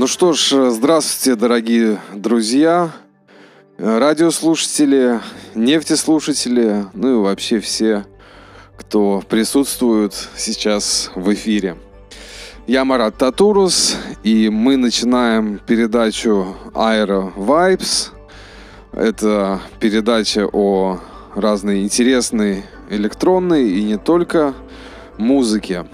Ну что ж, здравствуйте, дорогие друзья, радиослушатели, нефтеслушатели, ну и вообще все, кто присутствует сейчас в эфире. Я Марат Татурус, и мы начинаем передачу Aero Vibes. Это передача о разной интересной электронной и не только музыке.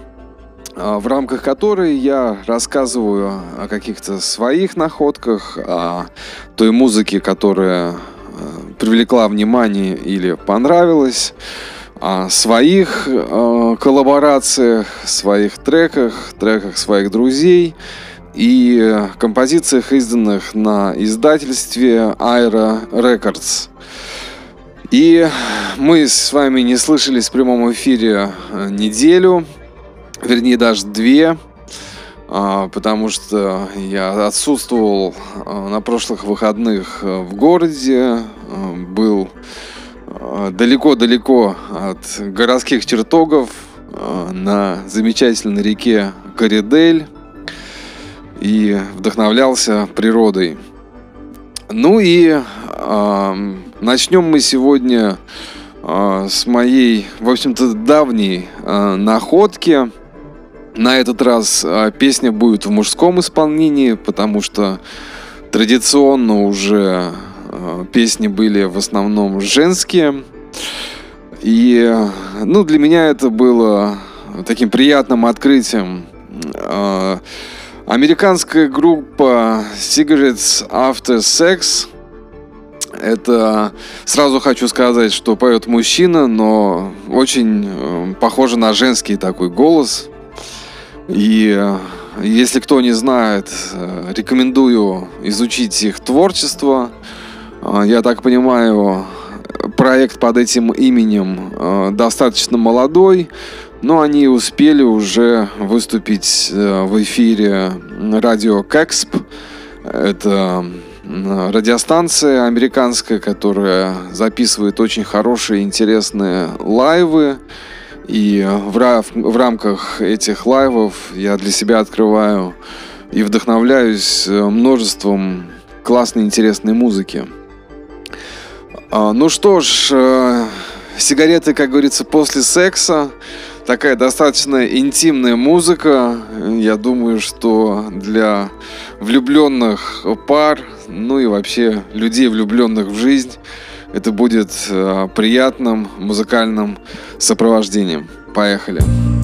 А, в рамках которой я рассказываю о каких-то своих находках, о той музыке, которая э, привлекла внимание или понравилась, о своих э, коллаборациях, своих треках, треках своих друзей и композициях, изданных на издательстве Aero Records. И мы с вами не слышались в прямом эфире э, неделю, вернее даже две, а, потому что я отсутствовал а, на прошлых выходных э, в городе, э, был э, далеко-далеко от городских чертогов на замечательной реке Коридель и вдохновлялся природой. Ну и э, начнем мы сегодня э, с моей, в общем-то, давней э, находки – на этот раз а, песня будет в мужском исполнении, потому что традиционно уже а, песни были в основном женские. И ну, для меня это было таким приятным открытием. А, американская группа Cigarettes After Sex это сразу хочу сказать, что поет мужчина, но очень э, похоже на женский такой голос. И э, если кто не знает, э, рекомендую изучить их творчество. Э, я так понимаю, проект под этим именем достаточно молодой, но они успели уже выступить в эфире радио Кэксп. Это радиостанция американская, которая записывает очень хорошие, интересные лайвы. И в, в рамках этих лайвов я для себя открываю и вдохновляюсь э, множеством классной, интересной музыки. А, ну что ж, э, сигареты, как говорится, после секса. Такая достаточно интимная музыка. Я думаю, что для влюбленных пар, ну и вообще людей, влюбленных в жизнь, это будет э, приятным музыкальным сопровождением. Поехали. should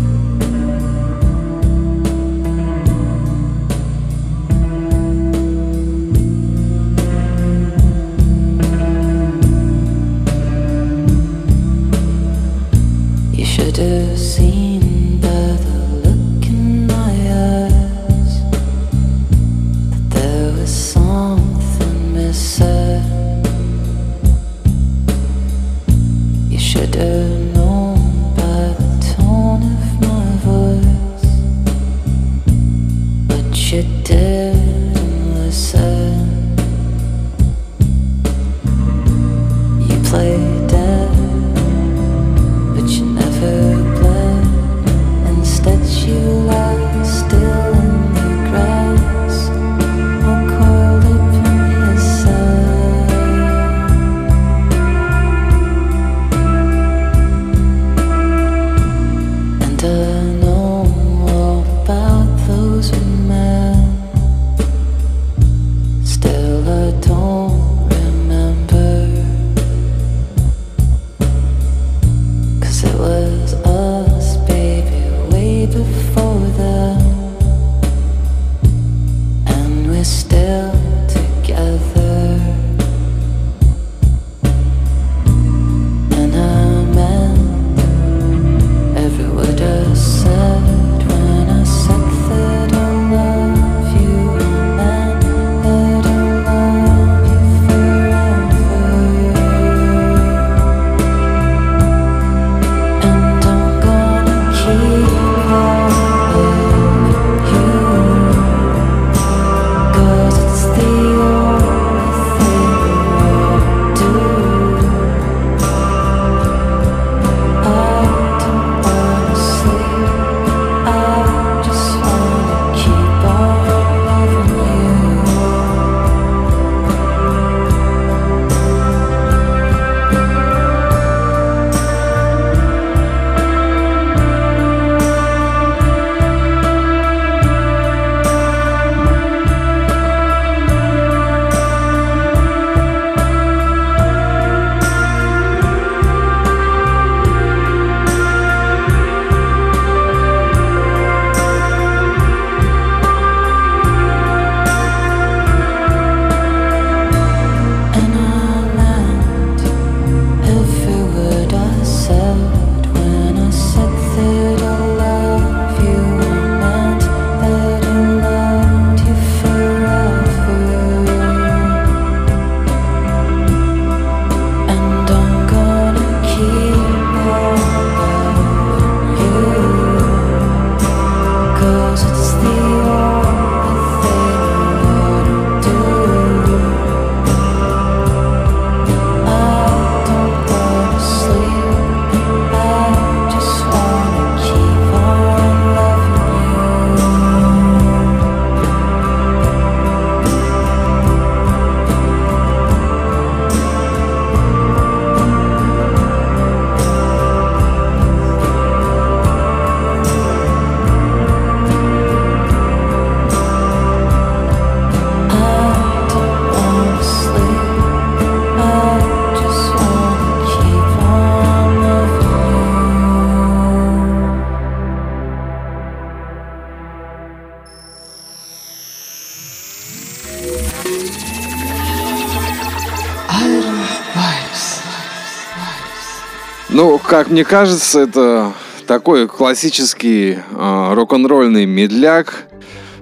как мне кажется, это такой классический э, рок-н-ролльный медляк,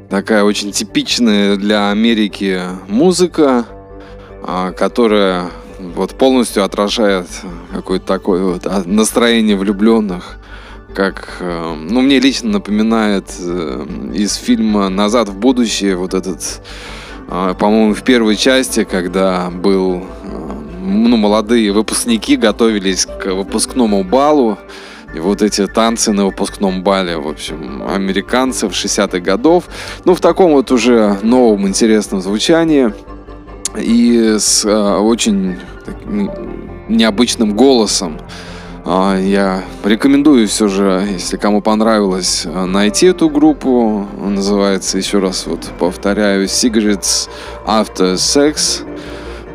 такая очень типичная для Америки музыка, э, которая вот полностью отражает какое-то такое вот настроение влюбленных как, э, ну, мне лично напоминает э, из фильма «Назад в будущее» вот этот, э, по-моему, в первой части, когда был, ну, молодые выпускники готовились к выпускному балу, и вот эти танцы на выпускном бале, в общем, американцев 60-х годов, ну, в таком вот уже новом интересном звучании и с очень так, необычным голосом. А, я рекомендую все же, если кому понравилось, э, найти эту группу. Называется, еще раз вот повторяю, Cigarettes After Sex.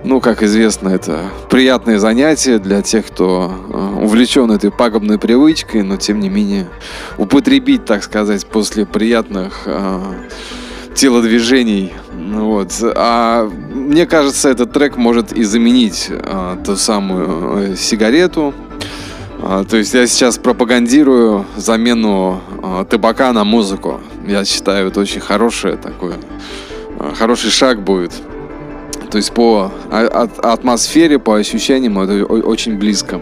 Ну, как известно, это приятное занятие для тех, кто э, увлечен этой пагубной привычкой, но тем не менее употребить, так сказать, после приятных э, телодвижений. Вот. А мне кажется, этот трек может и заменить э, ту самую э, сигарету, а, то есть я сейчас пропагандирую замену а, табака на музыку. Я считаю, это очень хорошее такое, а, хороший шаг будет. То есть по атмосфере, по ощущениям это очень близко.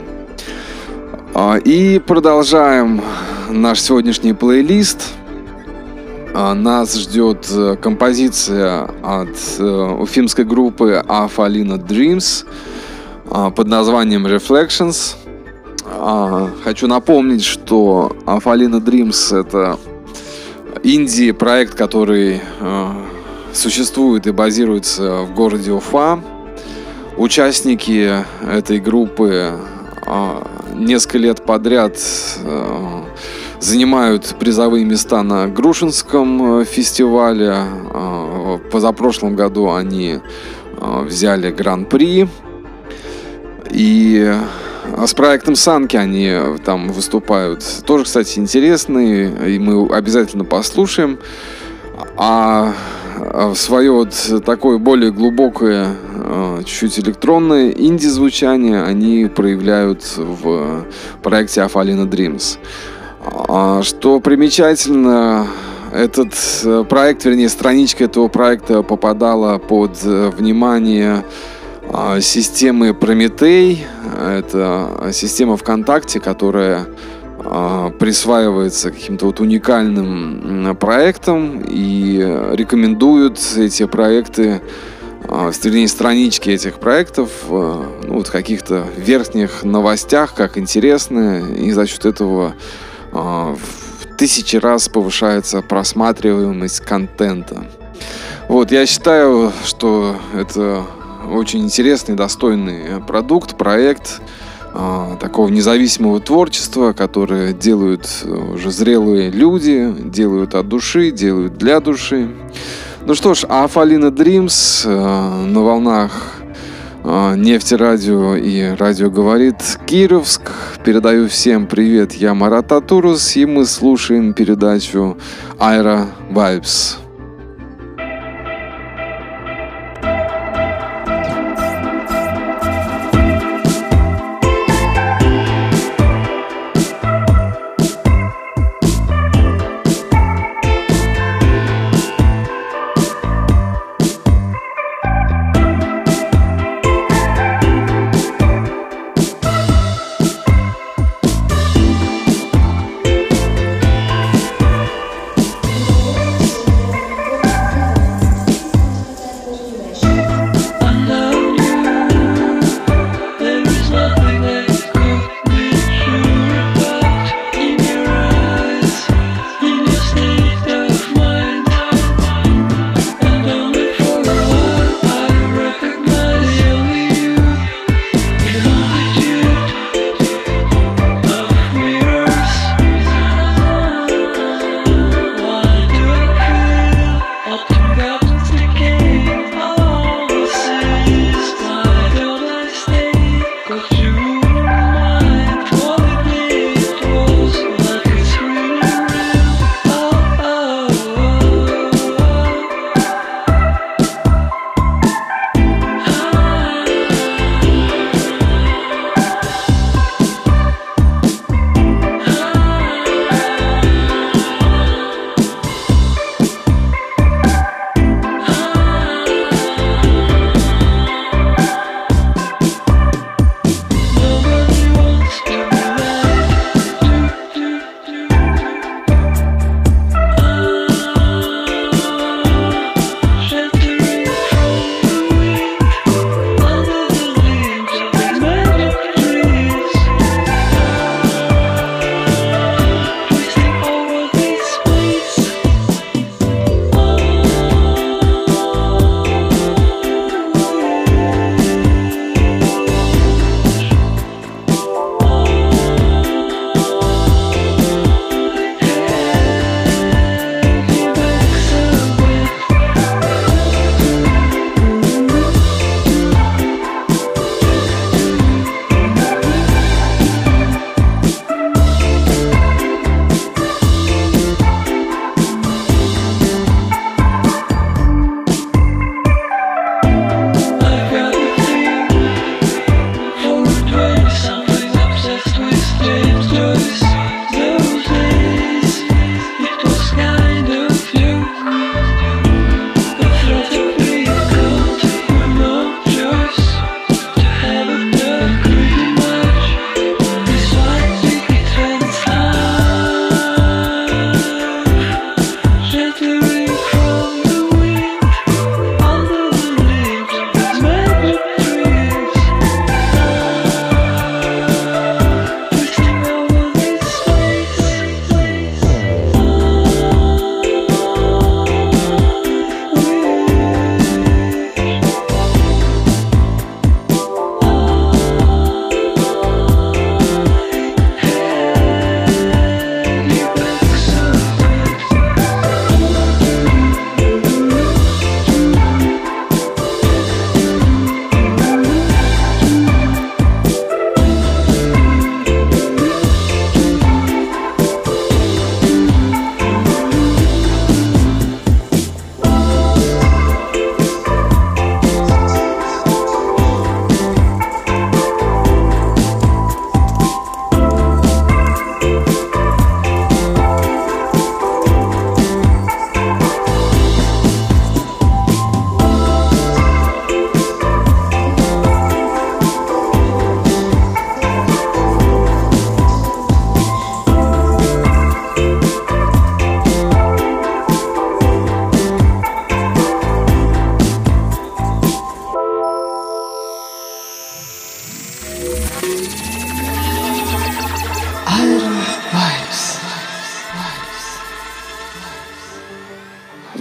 И продолжаем наш сегодняшний плейлист. Нас ждет э, композиция от э, уфимской группы Афалина Dreams под названием Reflections. А, хочу напомнить, что Афалина Dreams это инди-проект, который а, существует и базируется в городе Уфа. Участники этой группы а, несколько лет подряд а, занимают призовые места на Грушинском э, фестивале. А, позапрошлом году они а, взяли гран-при. И а с проектом Санки они э, там выступают. Тоже, кстати, интересные, и мы обязательно послушаем. А, а свое вот такое более глубокое, э, чуть-чуть электронное инди-звучание они проявляют в проекте Афалина Dreams. А что примечательно, этот э, проект, вернее, страничка этого проекта попадала под внимание а, системы Прометей. Это система ВКонтакте, которая а, присваивается каким-то вот уникальным проектам и рекомендуют эти проекты, а, вернее, странички этих проектов ну, вот в каких-то верхних новостях, как интересные, и за счет этого в тысячи раз повышается просматриваемость контента. Вот, я считаю, что это очень интересный, достойный продукт, проект э, такого независимого творчества, которое делают уже зрелые люди, делают от души, делают для души. Ну что ж, а Афалина Дримс э, на волнах э, Нефти Радио и Радио говорит Кировск. Передаю всем привет, я Марат Атурус, и мы слушаем передачу Айра Vibes.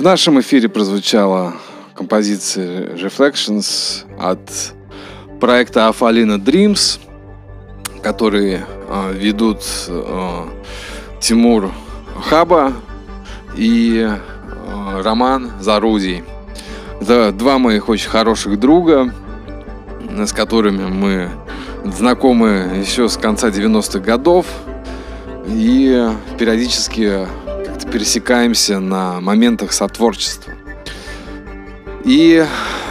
В нашем эфире прозвучала композиция Reflections от проекта Афалина Dreams, которые э, ведут э, Тимур Хаба и э, Роман Зарудий. Это два моих очень хороших друга, с которыми мы знакомы еще с конца 90-х годов и периодически пересекаемся на моментах сотворчества. И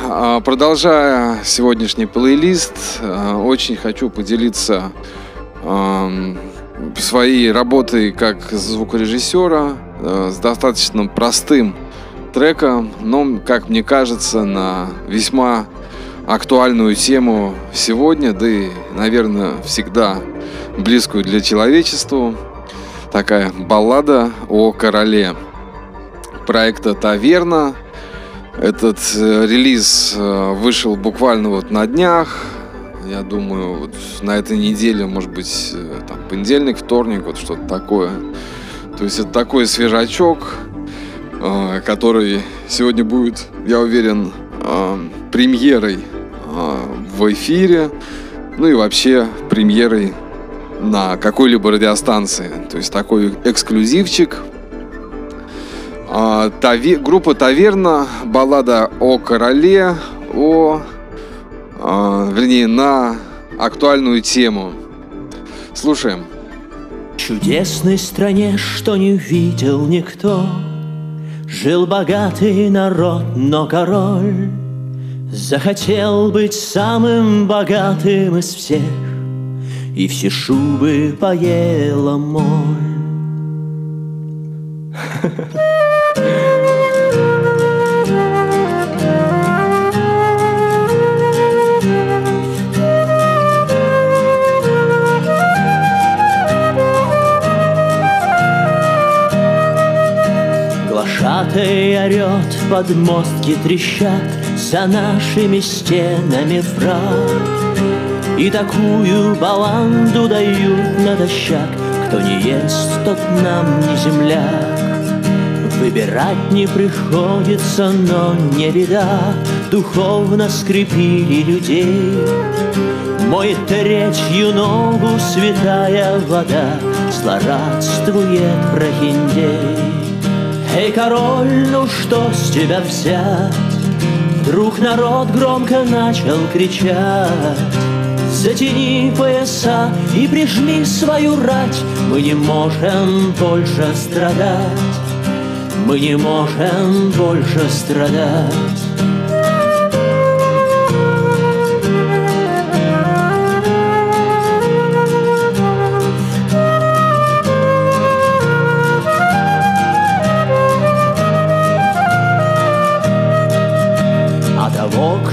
а, продолжая сегодняшний плейлист, а, очень хочу поделиться своей работой как звукорежиссера с достаточно простым треком, но, как мне кажется, на весьма актуальную тему сегодня, да и, наверное, всегда близкую для человечества. Такая баллада о короле проекта «Таверна». Этот э, релиз э, вышел буквально вот на днях. Я думаю, вот на этой неделе, может быть, э, там, понедельник, вторник, вот что-то такое. То есть это такой свежачок, который сегодня будет, я уверен, премьерой в эфире, ну и вообще премьерой на какой-либо радиостанции. То есть такой эксклюзивчик. А, тави, группа Таверна, баллада о короле, о, а, вернее, на актуальную тему. Слушаем. чудесной стране, что не видел никто, Жил богатый народ, но король Захотел быть самым богатым из всех и все шубы поела моль. Глашатай орет, подмостки трещат, За нашими стенами враг. И такую баланду дают натощак Кто не ест, тот нам не земляк. Выбирать не приходится, но не беда. Духовно скрепили людей. Моет третью ногу святая вода. Злорадствует прохиндей. Эй, король, ну что с тебя взять? Вдруг народ громко начал кричать Затяни пояса и прижми свою рать. Мы не можем больше страдать. Мы не можем больше страдать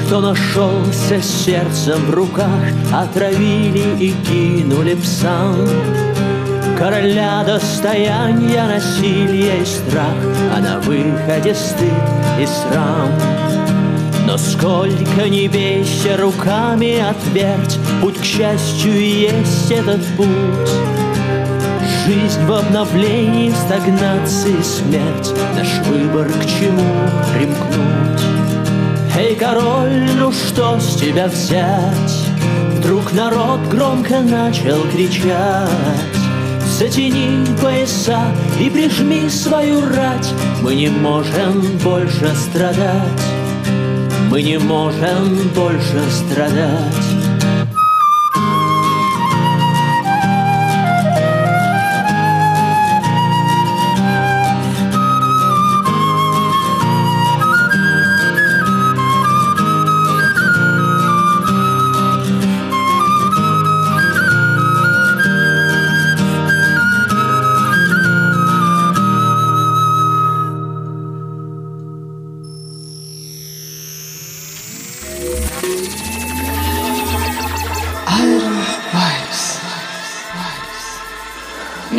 кто нашелся с сердцем в руках, Отравили и кинули псам. Короля достояния, насилие и страх, А на выходе стыд и срам. Но сколько не бейся руками отверть, Путь к счастью есть этот путь. Жизнь в обновлении, стагнации, смерть, Наш выбор к чему примкнуть. Эй, король, ну что с тебя взять? Вдруг народ громко начал кричать. Затяни пояса и прижми свою рать. Мы не можем больше страдать. Мы не можем больше страдать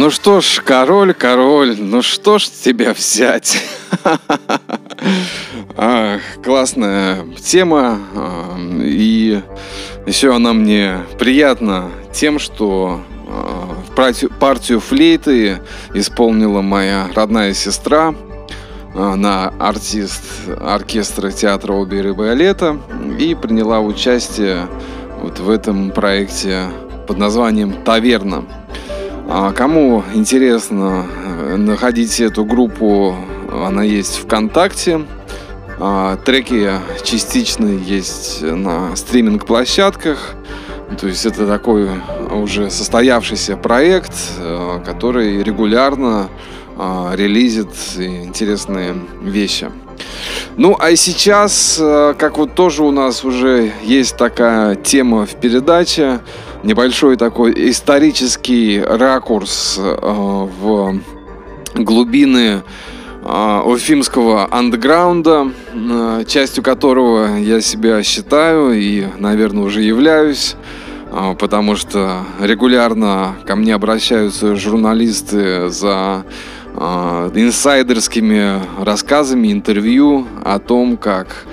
Ну что ж, король, король, ну что ж тебя взять? классная тема, а, и еще она мне приятна тем, что а, партию, флейты исполнила моя родная сестра на артист оркестра театра оперы и и приняла участие вот в этом проекте под названием «Таверна». А кому интересно э, находить эту группу, она есть ВКонтакте. А, треки частично есть на стриминг-площадках. То есть это такой уже состоявшийся проект, э, который регулярно а, релизит интересные вещи. Ну, а сейчас, э, как вот тоже у нас уже есть такая тема в передаче, небольшой такой исторический ракурс э, в глубины э, уфимского андеграунда, частью которого я себя считаю и, наверное, уже являюсь потому что регулярно ко мне обращаются журналисты за э, инсайдерскими рассказами, интервью о том, как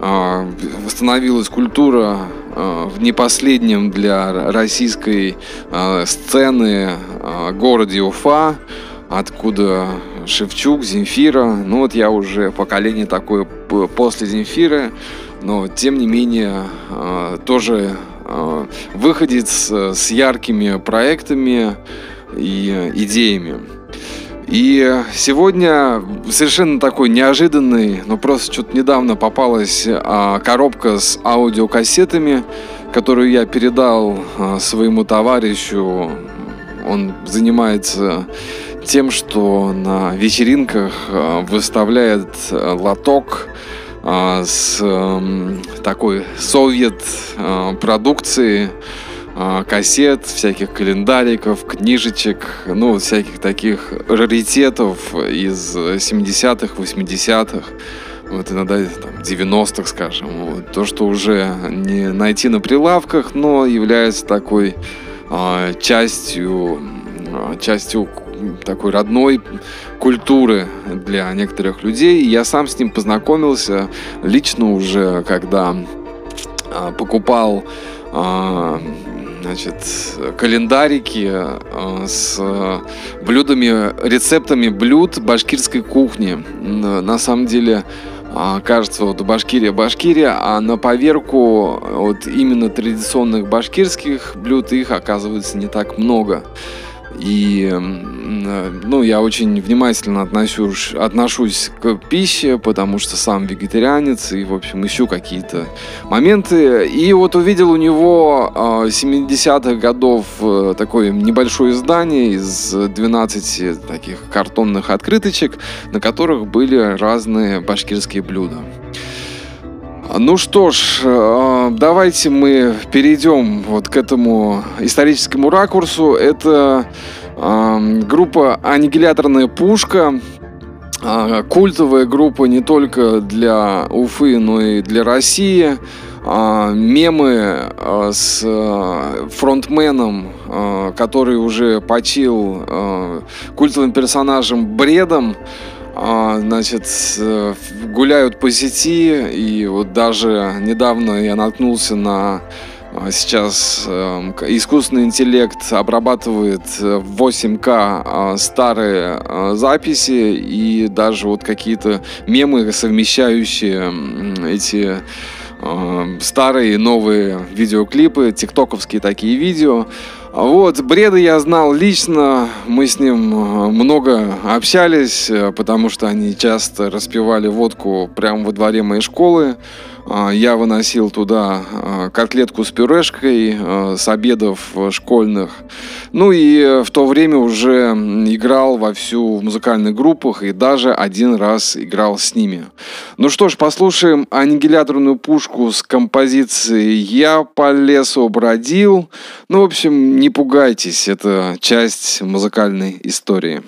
э, восстановилась культура э, в непоследнем для российской э, сцены э, городе Уфа, откуда Шевчук, Земфира. Ну вот я уже поколение такое после Земфиры, но тем не менее э, тоже э, выходец с яркими проектами и идеями. И сегодня совершенно такой неожиданный, но просто что-то недавно попалась а, коробка с аудиокассетами, которую я передал а, своему товарищу. Он занимается тем, что на вечеринках а, выставляет лоток с такой совет продукции кассет, всяких календариков, книжечек, ну, всяких таких раритетов из 70-х, 80-х, вот иногда там 90-х, скажем. Вот. То, что уже не найти на прилавках, но является такой а, частью, а, частью такой родной культуры для некоторых людей. Я сам с ним познакомился лично уже, когда а, покупал а, значит, календарики э, с блюдами, рецептами блюд башкирской кухни. На самом деле, а, кажется, вот Башкирия, Башкирия, а на поверку вот именно традиционных башкирских блюд их оказывается не так много. И ну, я очень внимательно отношусь, отношусь к пище, потому что сам вегетарианец и, в общем, ищу какие-то моменты. И вот увидел у него 70-х а, годов э, такое небольшое издание из 12 таких картонных открыточек, на которых были разные башкирские блюда. Ну что ж, э, давайте мы перейдем вот к этому историческому ракурсу. Это группа «Аннигиляторная пушка», а, культовая группа не только для Уфы, но и для России. Мемы с фронтменом, который уже почил культовым персонажем Бредом, значит, гуляют по сети, и вот даже недавно я наткнулся на а сейчас э, искусственный интеллект обрабатывает э, в 8К а, старые а, записи и даже вот какие-то мемы, совмещающие эти старые и новые видеоклипы, тиктоковские такие видео. Вот, Бреда я знал лично, мы с ним много общались, э, потому что они часто распивали водку прямо во дворе моей школы. А, я выносил туда а, котлетку с пюрешкой а, с обедов школьных. Ну и в то время уже играл вовсю в музыкальных группах и даже один раз играл с ними. Ну что ж, послушаем аннигиляторную пушку с композицией «Я по лесу бродил». Ну, в общем, не пугайтесь, это часть музыкальной истории.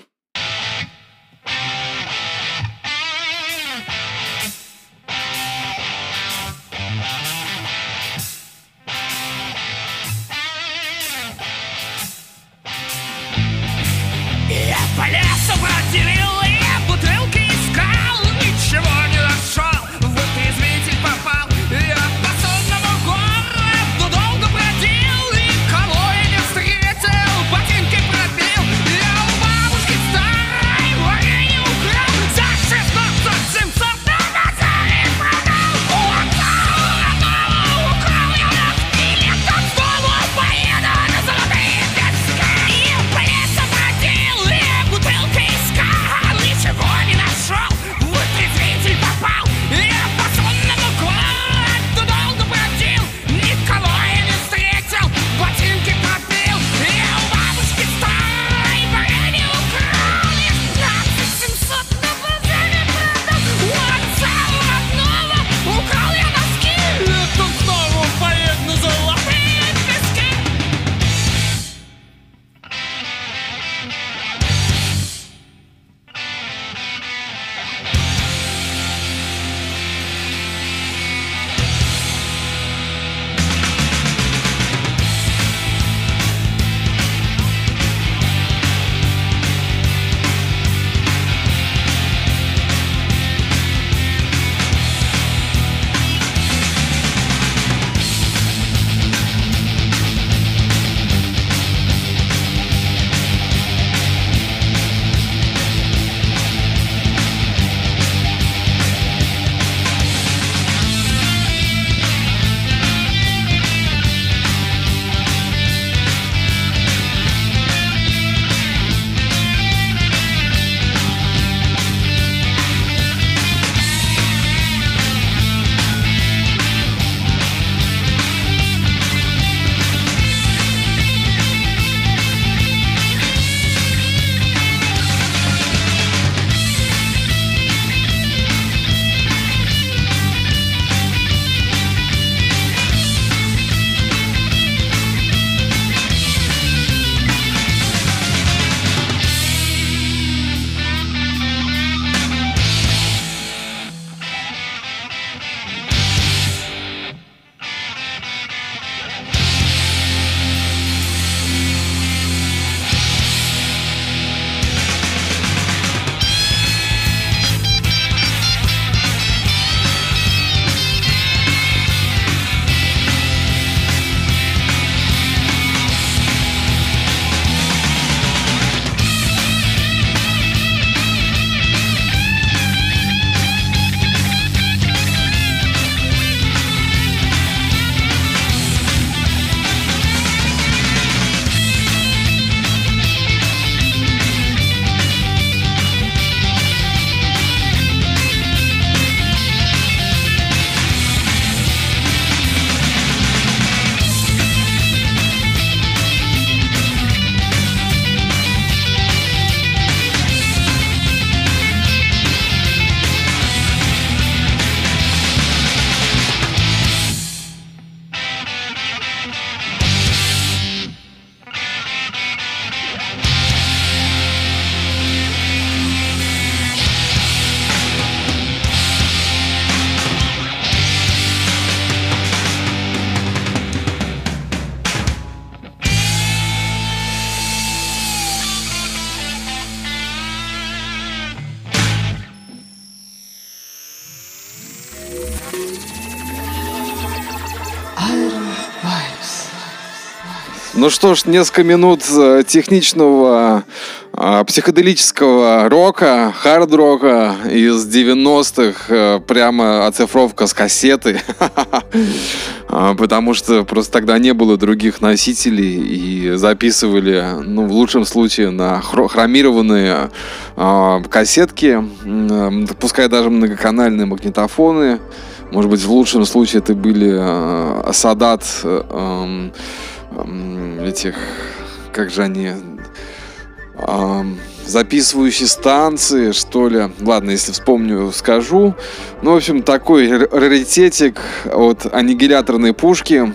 Ну что ж, несколько минут э, техничного э, психоделического рока, хард-рока из 90-х, э, прямо оцифровка с кассеты, а, потому что просто тогда не было других носителей и записывали, ну, в лучшем случае, на хромированные а, кассетки, пускай даже многоканальные магнитофоны, может быть, в лучшем случае это были Садат эм, этих, как же они, записывающие станции, что ли. Ладно, если вспомню, скажу. Ну, в общем, такой раритетик от аннигиляторной пушки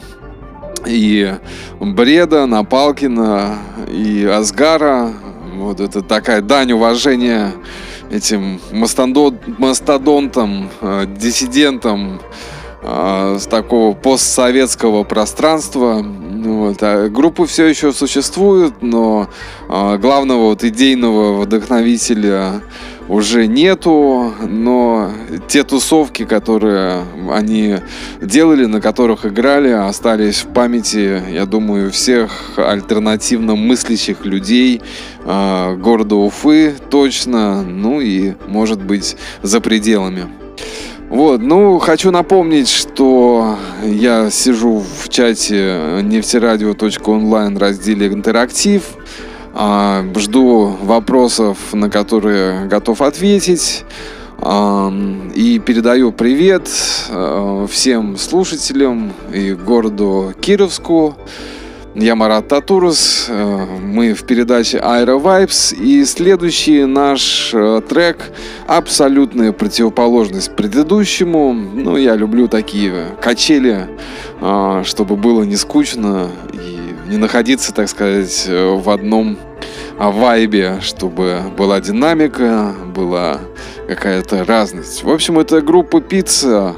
и Бреда, Напалкина и Асгара. Вот это такая дань уважения этим мастодонтам, э, диссидентам, а, с такого постсоветского пространства. Вот. А группы все еще существуют, но а, главного вот идейного вдохновителя уже нету, но те тусовки, которые они делали, на которых играли, остались в памяти, я думаю, всех альтернативно мыслящих людей э, города Уфы точно, ну и, может быть, за пределами. Вот, ну, хочу напомнить, что я сижу в чате нефтерадио.онлайн разделе «Интерактив». А, жду вопросов, на которые готов ответить. А, и передаю привет а, всем слушателям и городу Кировску. Я Марат Татурус, э, мы в передаче Aero Vibes, и следующий наш э, трек абсолютная противоположность предыдущему. Ну, я люблю такие качели, э, чтобы было не скучно и не находиться, так сказать, в одном вайбе, чтобы была динамика, была какая-то разность. В общем, это группа Пицца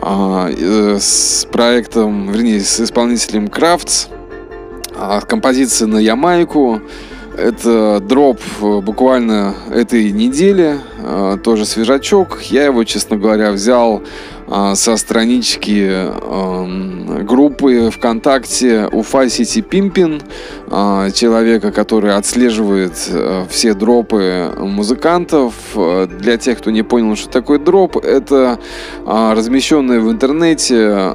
с проектом, вернее, с исполнителем Крафтс. А, композиция на Ямайку. Это дроп э, буквально этой недели, э, тоже свежачок. Я его, честно говоря, взял со странички эм, группы ВКонтакте Уфа Сити Пимпин, а, человека, который отслеживает э, все дропы музыкантов. Для тех, кто не понял, что такое дроп, это а, размещенная в интернете,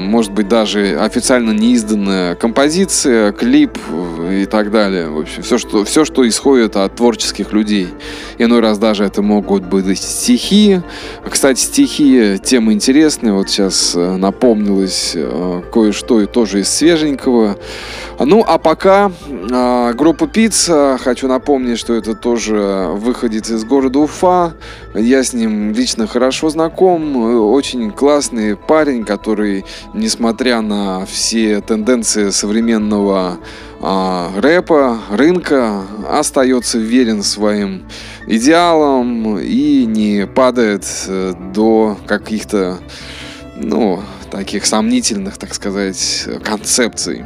может быть, даже официально неизданная композиция, клип и так далее. В общем, все, что, все, что исходит от творческих людей. Иной раз даже это могут быть стихи. Кстати, стихи тема интересное, вот сейчас э, напомнилось э, кое-что и тоже из свеженького. Ну, а пока э, группа Пицца, хочу напомнить, что это тоже выходит из города Уфа. Я с ним лично хорошо знаком. Очень классный парень, который, несмотря на все тенденции современного рэпа, рынка, остается верен своим идеалам и не падает э, до каких-то, ну, таких сомнительных, так сказать, концепций.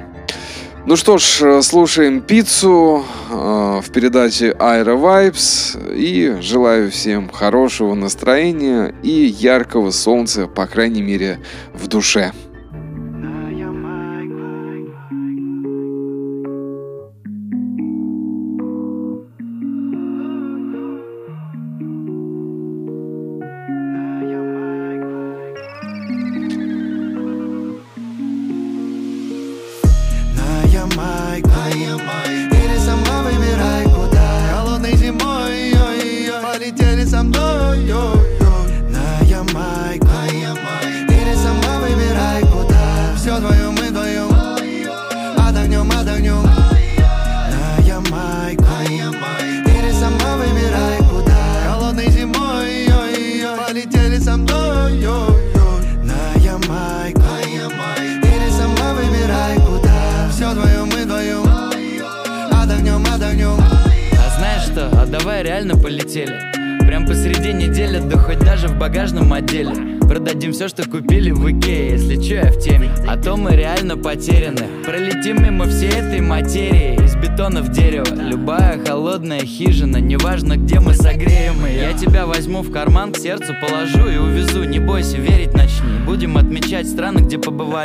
Ну что ж, слушаем пиццу э, в передаче Aero Vibes и желаю всем хорошего настроения и яркого солнца, по крайней мере, в душе.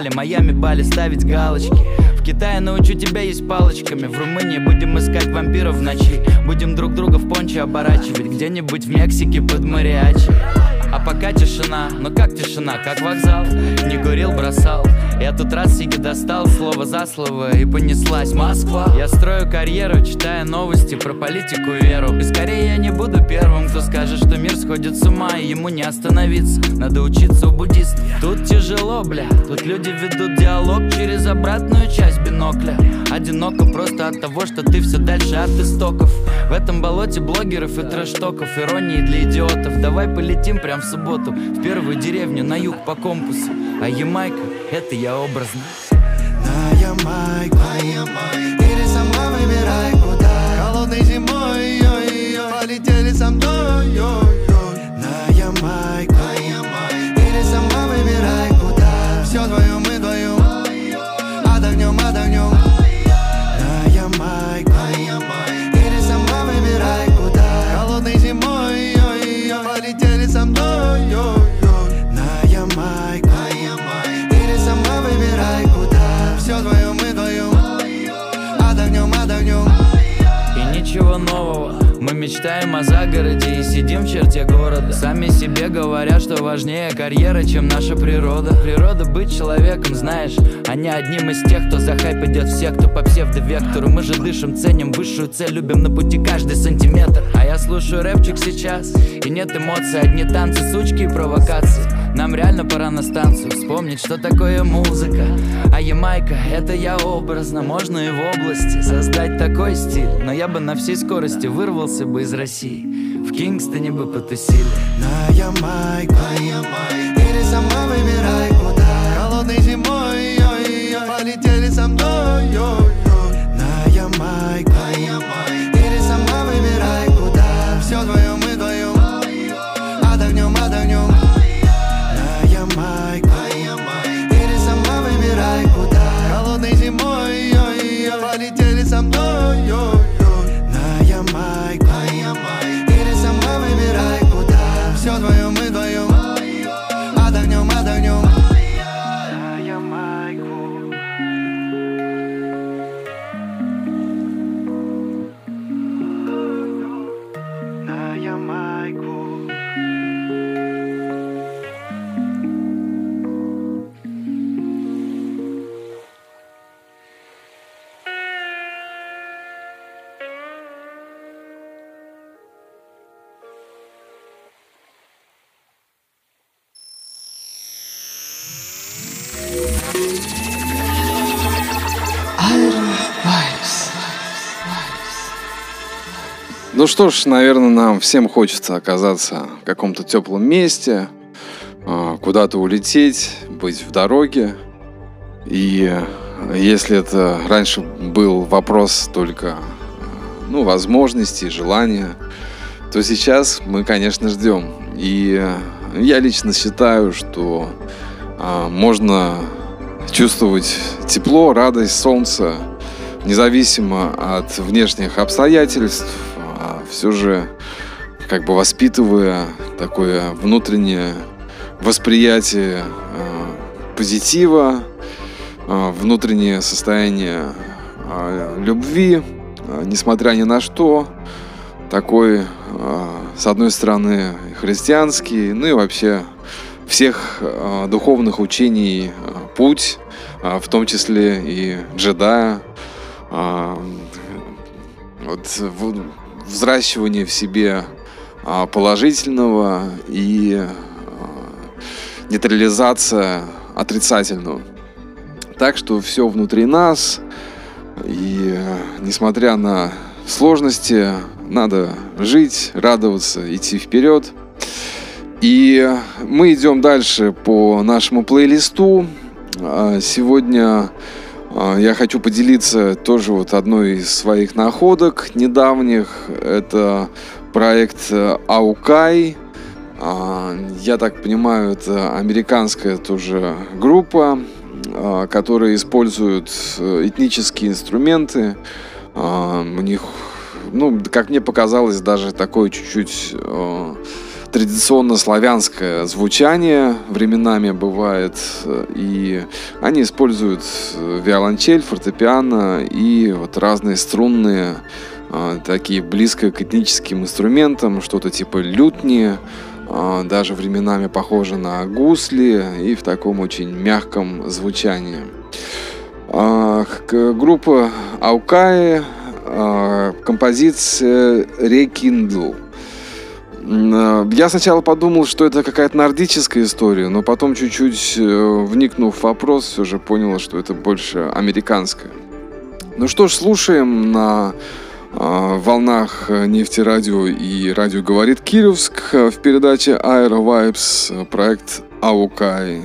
Побывали Майами, Бали, ставить галочки. В Китае научу тебя есть палочками. В Румынии будем искать вампиров в ночи. Будем друг друга в понче оборачивать. Где-нибудь в Мексике под мариачи. А пока тишина, ну как тишина, как вокзал? Не курил, бросал Я тут раз сиги достал, слово за слово И понеслась Москва. Я строю карьеру, читая новости про политику и веру. И скорее я не буду первым, кто скажет, что мир сходит с ума И ему не остановиться, надо учиться у буддистов Тут тяжело, бля, тут люди ведут диалог Через обратную часть бинокля. Одиноко просто от того, что ты все дальше от истоков. В этом болоте блогеров и трэштоков Иронии для идиотов. Давай полетим прям в субботу В первую деревню на юг по компасу. А Ямайка, это я образно. На Ямайку, на Ямайку мечтаем о загороде и сидим в черте города. Сами себе говорят, что важнее карьера, чем наша природа. Природа быть человеком, знаешь, а не одним из тех, кто за хайп идет. Всех, кто по псевдовектору Мы же дышим, ценим высшую цель, любим на пути каждый сантиметр. А я слушаю рэпчик сейчас, и нет эмоций, одни танцы, сучки и провокации нам реально пора на станцию Вспомнить, что такое музыка. А Ямайка, это я образно Можно и в области создать такой стиль. Но я бы на всей скорости вырвался бы из России. В Кингстоне бы потусили. На Ямайку, на Ямайку. Или сама выбирай что ж, наверное, нам всем хочется оказаться в каком-то теплом месте, а, куда-то улететь, быть в дороге. И э, если это раньше был вопрос только ну, возможностей, желания, то сейчас мы, конечно, ждем. И я лично считаю, что а, можно чувствовать тепло, радость, солнце, независимо от внешних обстоятельств, а все же как бы воспитывая такое внутреннее восприятие э, позитива, э, внутреннее состояние э, любви, э, несмотря ни на что, такой, э, с одной стороны, христианский, ну и вообще всех э, духовных учений э, путь, э, в том числе и джедая, э, вот взращивание в себе а, положительного и а, нейтрализация отрицательного. Так что все внутри нас, и э, несмотря на сложности, надо жить, радоваться, идти вперед. И мы идем дальше по нашему плейлисту. А, Сегодня а, я хочу поделиться тоже вот одной из своих находок недавних. Это проект э, Аукай. А, Я так понимаю, это американская тоже группа, а, которая использует э, этнические инструменты. А, У них, ну, как мне показалось, даже такой чуть-чуть э, традиционно славянское звучание временами бывает. И они используют виолончель, фортепиано и вот разные струнные такие близко к этническим инструментам, что-то типа лютни, даже временами похоже на гусли и в таком очень мягком звучании. Группа Аукаи, композиция Рекиндл. Я сначала подумал, что это какая-то нордическая история, но потом чуть-чуть э, вникнув в вопрос, все же понял, что это больше американская. Ну что ж, слушаем на э, волнах нефтерадио и радио говорит Кировск в передаче Aero Vibes проект Аукай.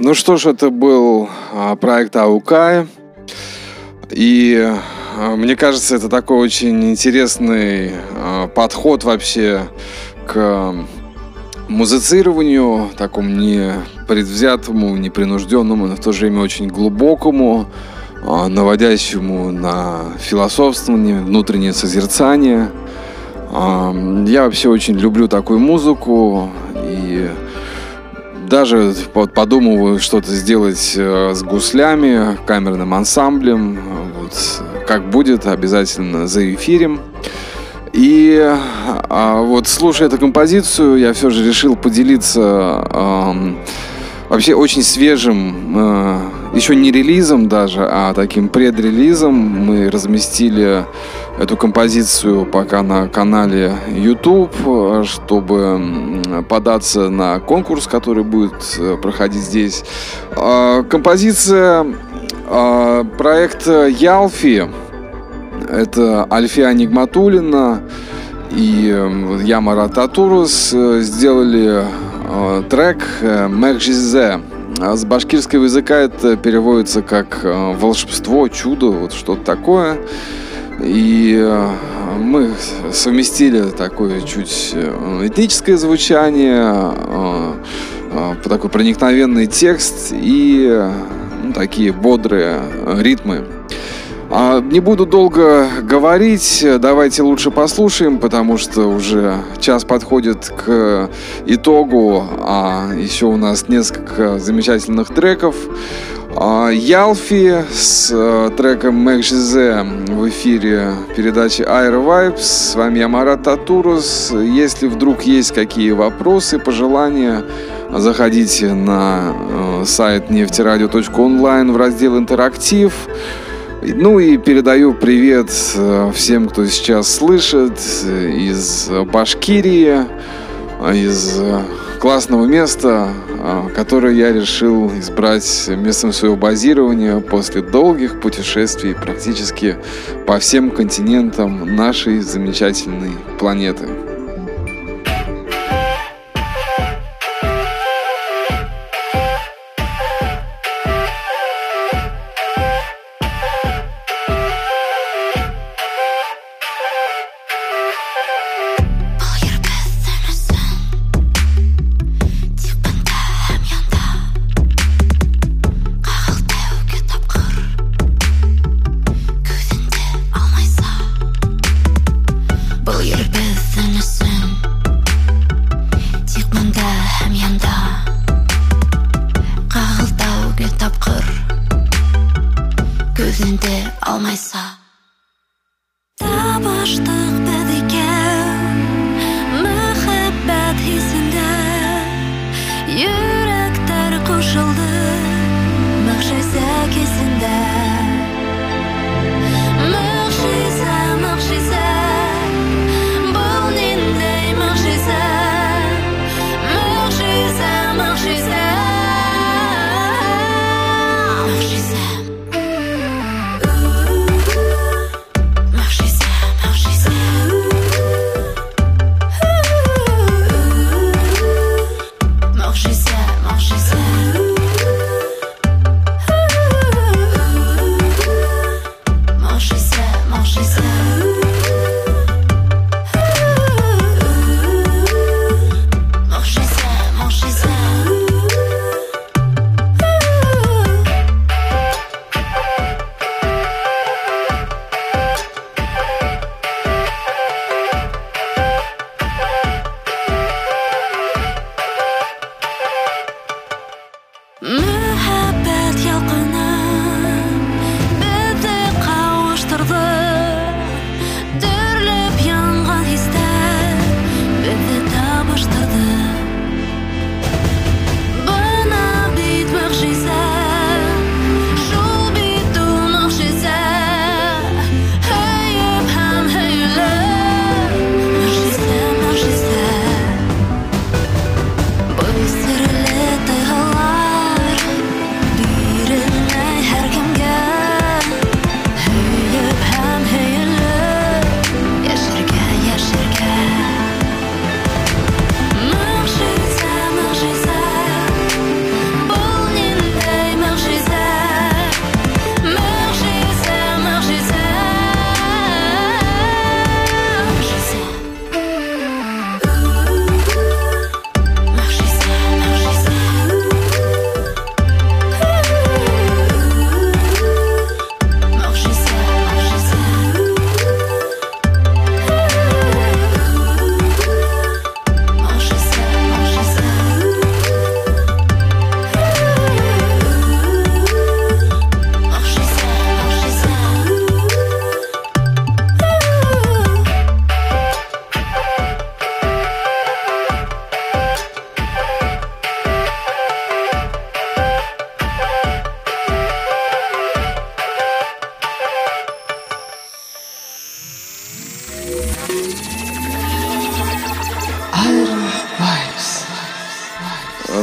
Ну что ж, это был а, проект Аукай. И а, мне кажется, это такой очень интересный а, подход вообще к музыцированию, такому не непредвзятому, непринужденному, но в то же время очень глубокому наводящему на философствование, внутреннее созерцание. Я вообще очень люблю такую музыку и даже подумываю что-то сделать э, с гуслями, камерным ансамблем. Вот, как будет, обязательно заэфирим. И а, вот слушая эту композицию, я все же решил поделиться а, вообще очень свежим, а, еще не релизом даже, а таким предрелизом. Мы разместили эту композицию пока на канале YouTube, чтобы податься на конкурс, который будет э, проходить здесь. А, композиция а, проекта Ялфи. Это Альфия Нигматулина и Ямара Татурус э, сделали э, трек Мехжизе. А с башкирского языка это переводится как волшебство, чудо, вот что-то такое. И э, мы совместили такое чуть э, этническое звучание, э, такой проникновенный текст и ну, такие бодрые ритмы. А, не буду долго говорить, давайте лучше послушаем, потому что уже час подходит к итогу, а еще у нас несколько замечательных треков. А, Ялфи с э, треком Мэкжизе в эфире передачи Air Vibes. С вами я Марат Татурус. Если вдруг есть какие вопросы, пожелания, заходите на э, сайт нефтерадио.онлайн в раздел «Интерактив». Ну и передаю привет э, всем, кто сейчас слышит из Башкирии, из классного места, а, которое я решил избрать местом своего базирования после долгих путешествий практически по всем континентам нашей замечательной планеты.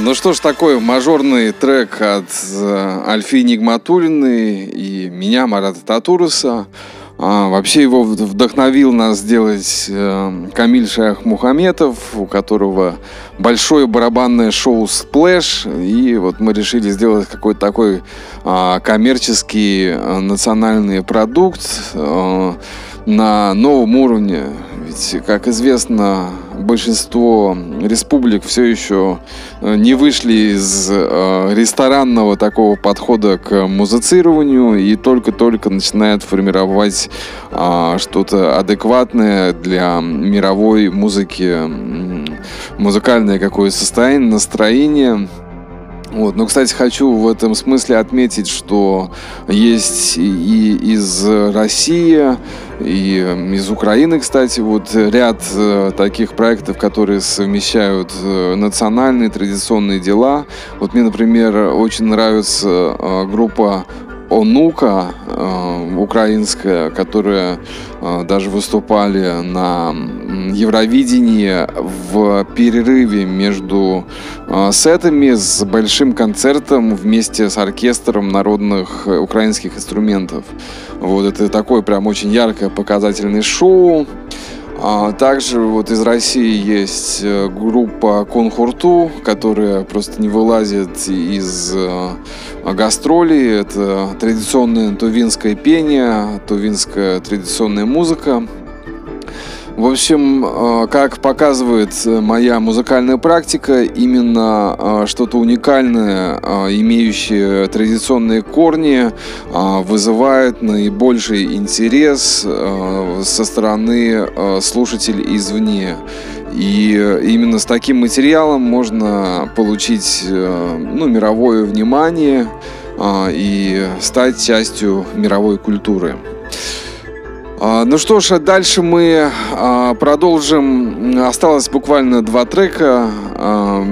Ну что ж, такой мажорный трек от э, Альфи Нигматулиной и меня, Марата Татуруса. А, вообще его вдохновил нас сделать э, Камиль Шах Мухаметов, у которого большое барабанное шоу «Сплэш». И вот мы решили сделать какой-то такой э, коммерческий э, национальный продукт. Э, на новом уровне. Ведь, как известно, большинство республик все еще э, не вышли из э, ресторанного такого подхода к музицированию и только-только начинают формировать э, что-то адекватное для мировой музыки, музыкальное какое состояние, настроение. Вот. Но, кстати, хочу в этом смысле отметить, что есть и из России, и из Украины, кстати, вот ряд э, таких проектов, которые совмещают э, национальные традиционные дела. Вот мне, например, очень нравится э, группа Онука э, украинская, которая э, даже выступали на Евровидении в перерыве между э, сетами с большим концертом вместе с оркестром народных украинских инструментов. Вот это такое прям очень яркое показательное шоу. А также вот из России есть э, группа Конхурту, которая просто не вылазит из э, гастролей. Это традиционное тувинское пение, тувинская традиционная музыка. В общем, э, как показывает моя музыкальная практика, именно э, что-то уникальное, э, имеющее традиционные корни, вызывает наибольший интерес со стороны слушателей извне. И именно с таким материалом можно получить ну, мировое внимание и стать частью мировой культуры. А, ну что ж, а дальше мы а, продолжим. Осталось буквально два трека.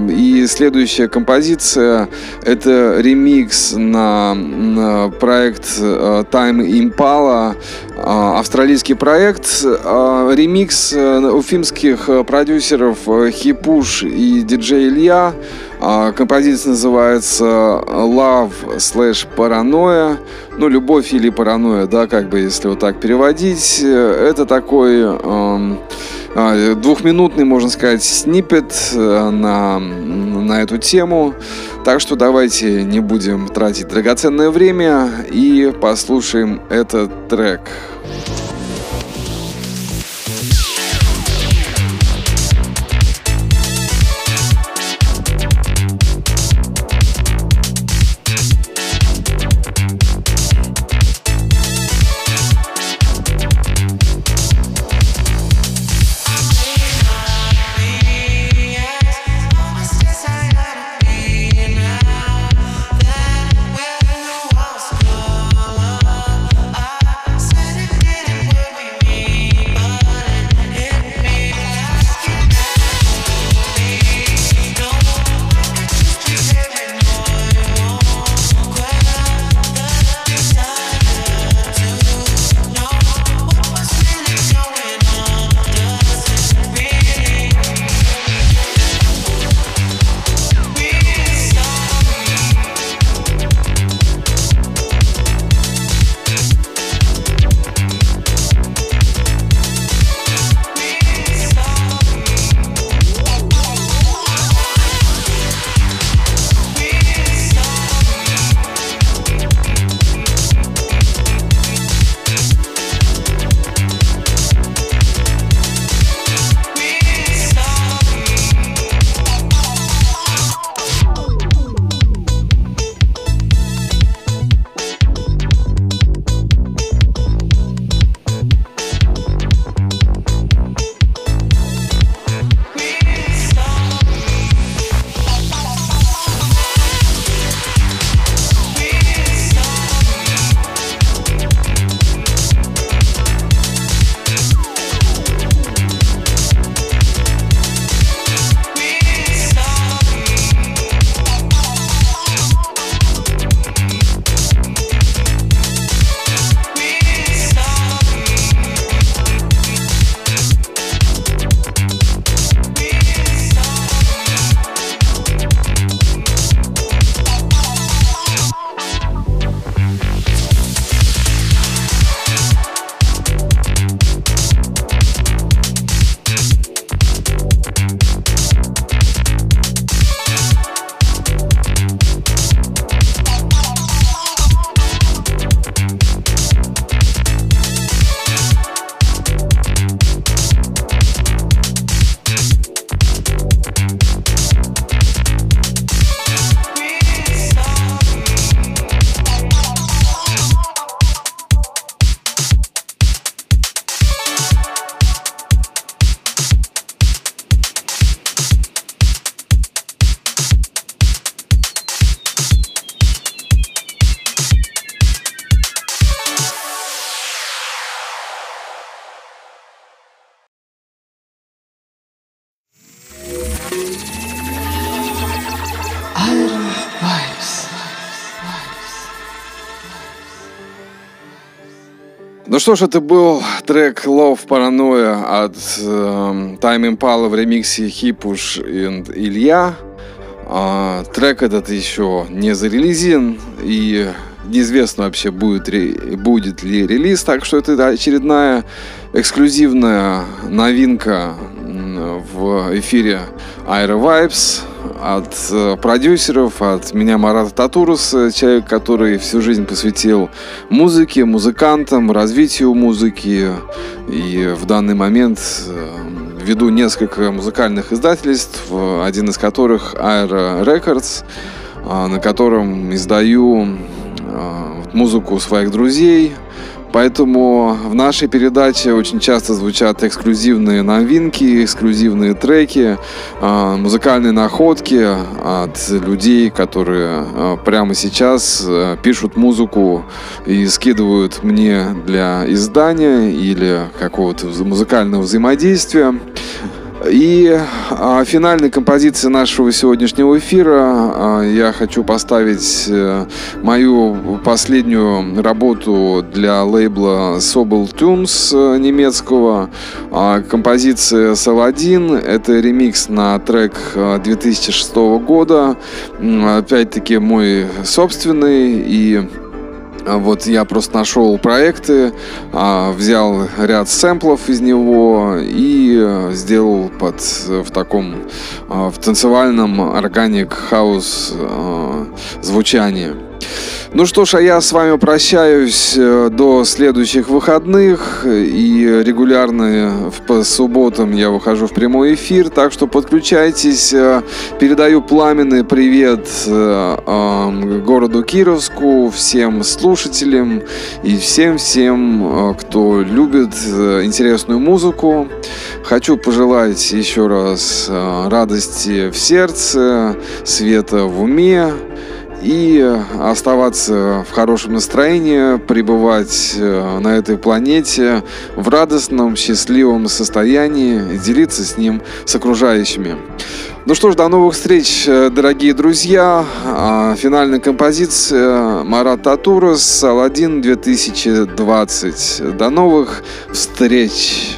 И следующая композиция это ремикс на, проект Time Impala. Австралийский проект. Ремикс э, уфимских продюсеров э, Хипуш и диджей Илья. Композиция называется Love slash Paranoia. Ну, любовь или паранойя, да, как бы, если вот так переводить. Это такой эм, двухминутный, можно сказать, снипет э, на, на эту тему. Так что давайте не будем тратить драгоценное время и послушаем этот трек. Ну что ж, это был трек Love Paranoia от э, Time Impala в ремиксе Хипуш и Илья. А, трек этот еще не зарелизен и неизвестно вообще будет, будет ли релиз, так что это очередная эксклюзивная новинка в эфире Aero Vibes от э, продюсеров, от меня Марата Татурус, человек, который всю жизнь посвятил музыке, музыкантам, развитию музыки. И в данный момент э, веду несколько музыкальных издательств, один из которых Aero Records, э, на котором издаю музыку своих друзей, Поэтому в нашей передаче очень часто звучат эксклюзивные новинки, эксклюзивные треки, а, музыкальные находки от людей, которые а, прямо сейчас а, пишут музыку и скидывают мне для издания или какого-то музыкального взаимодействия. И а, финальной композицией нашего сегодняшнего эфира а, я хочу поставить а, мою последнюю работу для лейбла Sobel Tunes э, немецкого. А, композиция Саладин. Это ремикс на трек 2006 года. Опять-таки мой собственный и вот я просто нашел проекты, а, взял ряд сэмплов из него и э, сделал под в таком а, в танцевальном органик хаус звучании. Ну что ж, а я с вами прощаюсь э, до следующих выходных. И регулярно по субботам я выхожу в прямой эфир. Так что подключайтесь. Э, передаю пламенный привет э, городу Кировску, всем слушателям и всем-всем, кто любит интересную музыку. Хочу пожелать еще раз радости в сердце, света в уме и оставаться в хорошем настроении, пребывать э, на этой планете в радостном, счастливом состоянии делиться с ним с окружающими. Ну что ж, до новых встреч, э, дорогие друзья. А, финальная композиция Марат Татурас, Алладин 2020. До новых встреч!